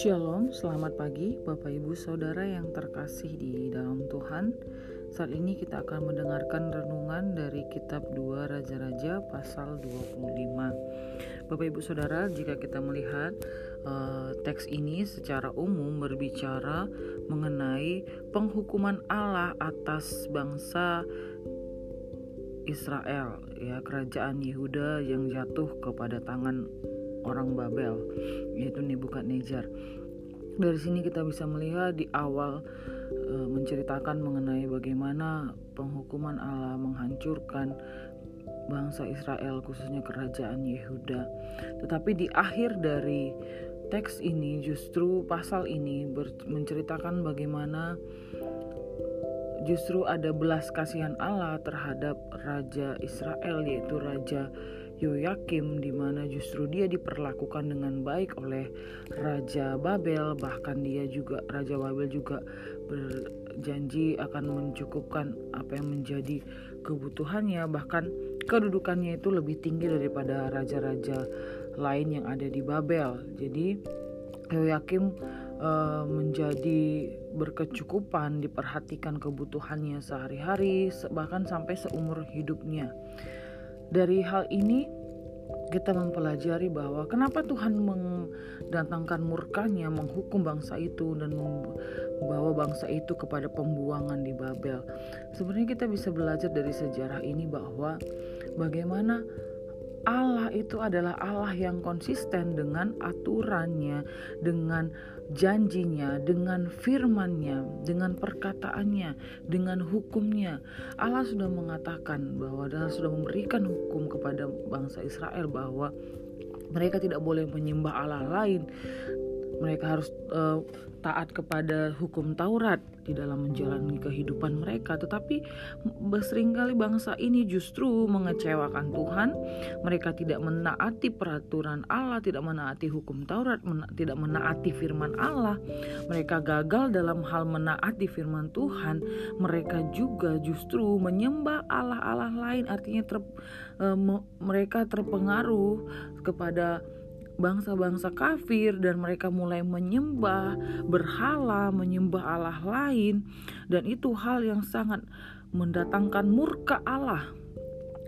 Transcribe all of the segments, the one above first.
Shalom, selamat pagi Bapak Ibu Saudara yang terkasih di dalam Tuhan. Saat ini kita akan mendengarkan renungan dari kitab 2 Raja-Raja pasal 25 Bapak Ibu Saudara, jika kita melihat uh, teks ini secara umum berbicara mengenai penghukuman Allah atas bangsa Israel ya kerajaan Yehuda yang jatuh kepada tangan orang Babel yaitu Nebukadnezar. Dari sini kita bisa melihat di awal e, menceritakan mengenai bagaimana penghukuman Allah menghancurkan bangsa Israel khususnya kerajaan Yehuda. Tetapi di akhir dari teks ini justru pasal ini menceritakan bagaimana justru ada belas kasihan Allah terhadap raja Israel yaitu raja Yoyakim di mana justru dia diperlakukan dengan baik oleh Raja Babel. Bahkan dia juga Raja Babel juga berjanji akan mencukupkan apa yang menjadi kebutuhannya. Bahkan kedudukannya itu lebih tinggi daripada raja-raja lain yang ada di Babel. Jadi Yoyakim uh, menjadi berkecukupan diperhatikan kebutuhannya sehari-hari bahkan sampai seumur hidupnya dari hal ini kita mempelajari bahwa kenapa Tuhan mendatangkan murkanya menghukum bangsa itu dan membawa bangsa itu kepada pembuangan di Babel. Sebenarnya kita bisa belajar dari sejarah ini bahwa bagaimana Allah itu adalah Allah yang konsisten dengan aturannya, dengan janjinya, dengan firmannya, dengan perkataannya, dengan hukumnya. Allah sudah mengatakan bahwa Allah sudah memberikan hukum kepada bangsa Israel bahwa mereka tidak boleh menyembah Allah lain. Mereka harus uh, taat kepada hukum Taurat di dalam menjalani kehidupan mereka, tetapi sering kali bangsa ini justru mengecewakan Tuhan. Mereka tidak menaati peraturan Allah, tidak menaati hukum Taurat, mena tidak menaati firman Allah. Mereka gagal dalam hal menaati firman Tuhan. Mereka juga justru menyembah Allah-Allah lain, artinya ter, uh, mereka terpengaruh kepada bangsa-bangsa kafir dan mereka mulai menyembah berhala, menyembah Allah lain dan itu hal yang sangat mendatangkan murka Allah.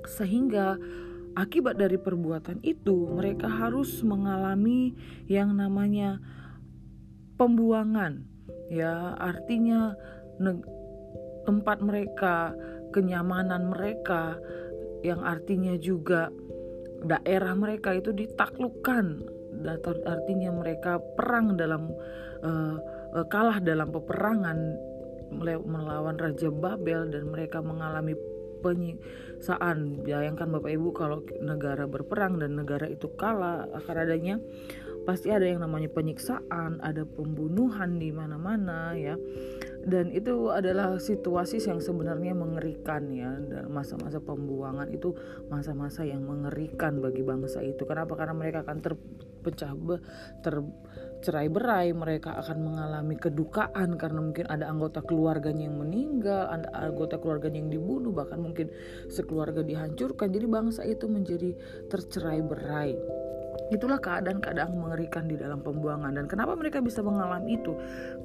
Sehingga akibat dari perbuatan itu mereka harus mengalami yang namanya pembuangan. Ya, artinya tempat mereka, kenyamanan mereka yang artinya juga daerah mereka itu ditaklukkan artinya mereka perang dalam uh, kalah dalam peperangan melawan Raja Babel dan mereka mengalami penyiksaan. Bayangkan Bapak Ibu kalau negara berperang dan negara itu kalah akan adanya pasti ada yang namanya penyiksaan, ada pembunuhan di mana-mana ya dan itu adalah situasi yang sebenarnya mengerikan ya masa-masa pembuangan itu masa-masa yang mengerikan bagi bangsa itu. Kenapa? Karena mereka akan terpecah tercerai berai mereka akan mengalami kedukaan karena mungkin ada anggota keluarganya yang meninggal ada anggota keluarganya yang dibunuh bahkan mungkin sekeluarga dihancurkan. Jadi bangsa itu menjadi tercerai berai Itulah keadaan-keadaan mengerikan di dalam pembuangan dan kenapa mereka bisa mengalami itu?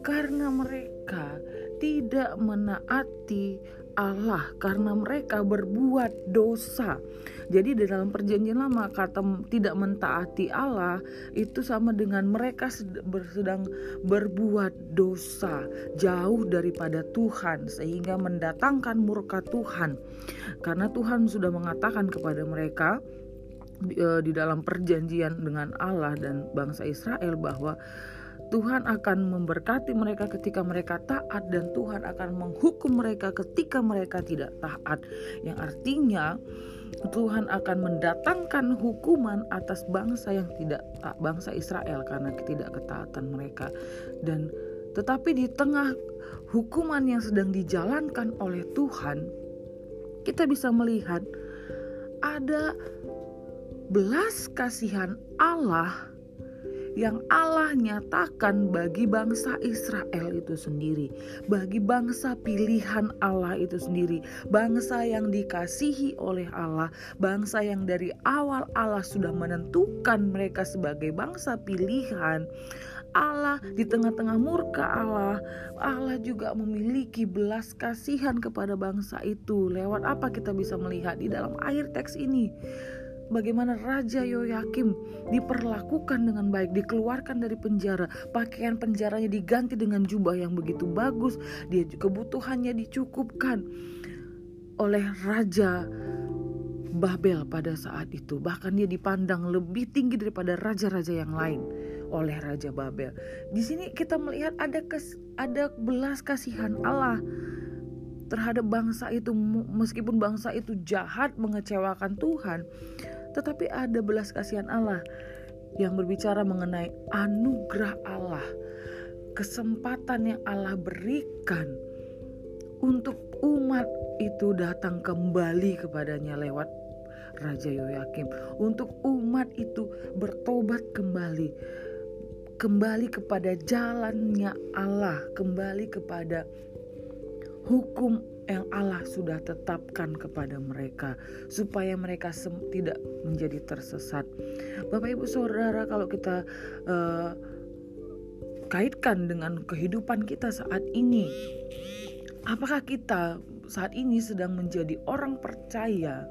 Karena mereka tidak menaati Allah karena mereka berbuat dosa. Jadi di dalam perjanjian lama kata tidak mentaati Allah itu sama dengan mereka sedang berbuat dosa jauh daripada Tuhan sehingga mendatangkan murka Tuhan. Karena Tuhan sudah mengatakan kepada mereka di dalam perjanjian dengan Allah dan bangsa Israel bahwa Tuhan akan memberkati mereka ketika mereka taat dan Tuhan akan menghukum mereka ketika mereka tidak taat. Yang artinya Tuhan akan mendatangkan hukuman atas bangsa yang tidak bangsa Israel karena tidak ketaatan mereka. Dan tetapi di tengah hukuman yang sedang dijalankan oleh Tuhan, kita bisa melihat ada belas kasihan Allah yang Allah nyatakan bagi bangsa Israel itu sendiri, bagi bangsa pilihan Allah itu sendiri, bangsa yang dikasihi oleh Allah, bangsa yang dari awal Allah sudah menentukan mereka sebagai bangsa pilihan. Allah di tengah-tengah murka Allah, Allah juga memiliki belas kasihan kepada bangsa itu. Lewat apa kita bisa melihat di dalam akhir teks ini? Bagaimana Raja Yoyakim diperlakukan dengan baik, dikeluarkan dari penjara, pakaian penjaranya diganti dengan jubah yang begitu bagus, dia kebutuhannya dicukupkan oleh Raja Babel pada saat itu. Bahkan dia dipandang lebih tinggi daripada raja-raja yang lain oleh Raja Babel. Di sini kita melihat ada kes, ada belas kasihan Allah terhadap bangsa itu meskipun bangsa itu jahat mengecewakan Tuhan tetapi ada belas kasihan Allah yang berbicara mengenai anugerah Allah kesempatan yang Allah berikan untuk umat itu datang kembali kepadanya lewat Raja Yoyakim. Untuk umat itu bertobat kembali kembali kepada jalannya Allah, kembali kepada hukum yang Allah sudah tetapkan kepada mereka supaya mereka tidak menjadi tersesat. Bapak Ibu Saudara, kalau kita uh, kaitkan dengan kehidupan kita saat ini, apakah kita saat ini sedang menjadi orang percaya?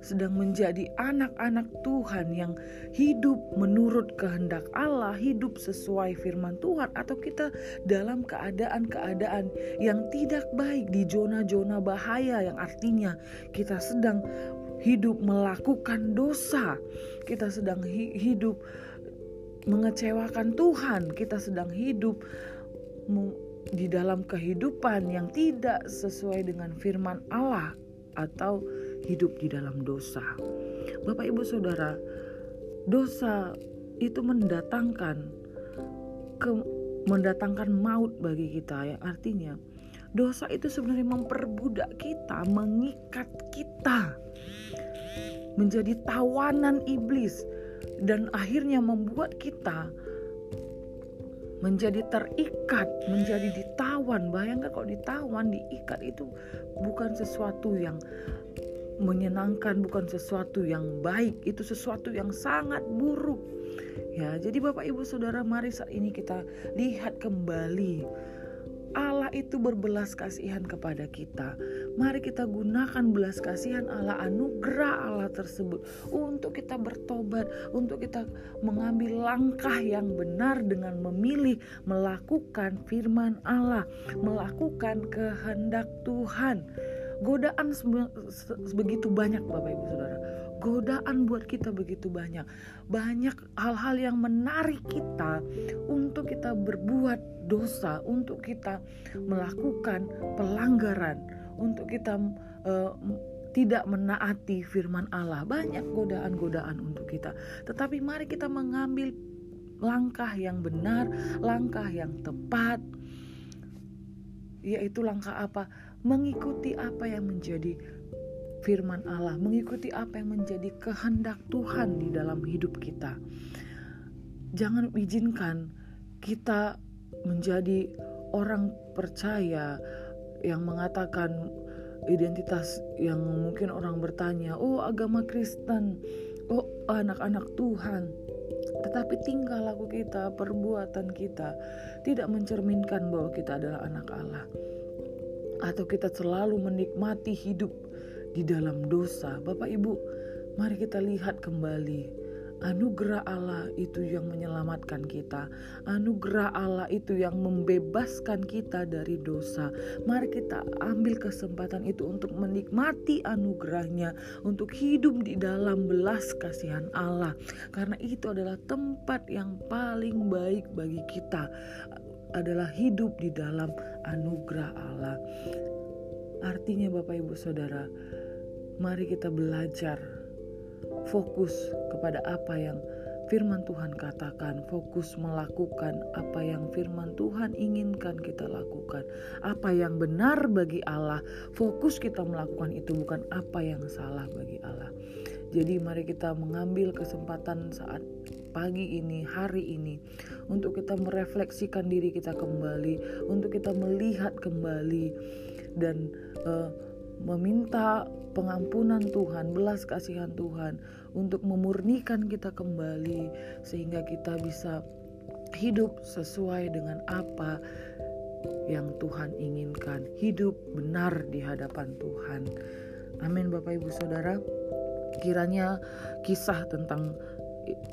Sedang menjadi anak-anak Tuhan yang hidup menurut kehendak Allah, hidup sesuai firman Tuhan, atau kita dalam keadaan-keadaan yang tidak baik di zona-zona bahaya, yang artinya kita sedang hidup melakukan dosa, kita sedang hidup mengecewakan Tuhan, kita sedang hidup di dalam kehidupan yang tidak sesuai dengan firman Allah atau hidup di dalam dosa. Bapak Ibu Saudara, dosa itu mendatangkan ke mendatangkan maut bagi kita ya artinya dosa itu sebenarnya memperbudak kita, mengikat kita menjadi tawanan iblis dan akhirnya membuat kita menjadi terikat, menjadi ditawan. Bayangkan kalau ditawan, diikat itu bukan sesuatu yang menyenangkan bukan sesuatu yang baik itu sesuatu yang sangat buruk. Ya jadi Bapak Ibu Saudara mari saat ini kita lihat kembali. Allah itu berbelas kasihan kepada kita. Mari kita gunakan belas kasihan Allah, anugerah Allah tersebut untuk kita bertobat, untuk kita mengambil langkah yang benar dengan memilih melakukan firman Allah, melakukan kehendak Tuhan godaan begitu banyak Bapak Ibu Saudara. Godaan buat kita begitu banyak. Banyak hal-hal yang menarik kita untuk kita berbuat dosa, untuk kita melakukan pelanggaran, untuk kita uh, tidak menaati firman Allah. Banyak godaan-godaan untuk kita. Tetapi mari kita mengambil langkah yang benar, langkah yang tepat, yaitu langkah apa? Mengikuti apa yang menjadi firman Allah, mengikuti apa yang menjadi kehendak Tuhan di dalam hidup kita. Jangan izinkan kita menjadi orang percaya yang mengatakan identitas yang mungkin orang bertanya, "Oh, agama Kristen, oh, anak-anak Tuhan." Tetapi tingkah laku kita, perbuatan kita tidak mencerminkan bahwa kita adalah anak Allah atau kita selalu menikmati hidup di dalam dosa. Bapak Ibu, mari kita lihat kembali anugerah Allah itu yang menyelamatkan kita. Anugerah Allah itu yang membebaskan kita dari dosa. Mari kita ambil kesempatan itu untuk menikmati anugerahnya, untuk hidup di dalam belas kasihan Allah. Karena itu adalah tempat yang paling baik bagi kita adalah hidup di dalam anugerah Allah. Artinya Bapak Ibu Saudara, mari kita belajar fokus kepada apa yang firman Tuhan katakan, fokus melakukan apa yang firman Tuhan inginkan kita lakukan. Apa yang benar bagi Allah, fokus kita melakukan itu bukan apa yang salah bagi Allah. Jadi mari kita mengambil kesempatan saat pagi ini, hari ini, untuk kita merefleksikan diri kita kembali, untuk kita melihat kembali dan uh, meminta pengampunan Tuhan, belas kasihan Tuhan untuk memurnikan kita kembali sehingga kita bisa hidup sesuai dengan apa yang Tuhan inginkan, hidup benar di hadapan Tuhan. Amin Bapak Ibu Saudara. Kiranya kisah tentang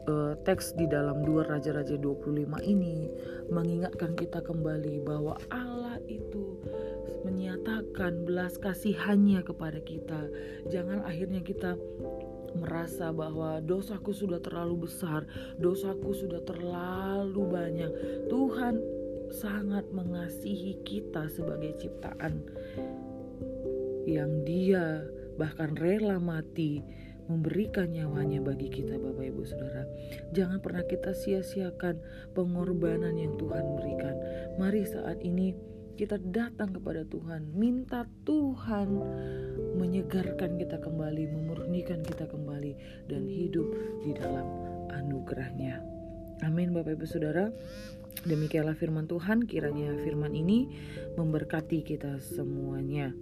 uh, teks di dalam dua Raja-Raja 25 ini mengingatkan kita kembali bahwa Allah itu menyatakan belas kasihannya kepada kita. Jangan akhirnya kita merasa bahwa dosaku sudah terlalu besar, dosaku sudah terlalu banyak. Tuhan sangat mengasihi kita sebagai ciptaan yang Dia bahkan rela mati memberikan nyawanya bagi kita Bapak Ibu Saudara. Jangan pernah kita sia-siakan pengorbanan yang Tuhan berikan. Mari saat ini kita datang kepada Tuhan, minta Tuhan menyegarkan kita kembali, memurnikan kita kembali dan hidup di dalam anugerahnya. Amin Bapak Ibu Saudara. Demikianlah firman Tuhan, kiranya firman ini memberkati kita semuanya.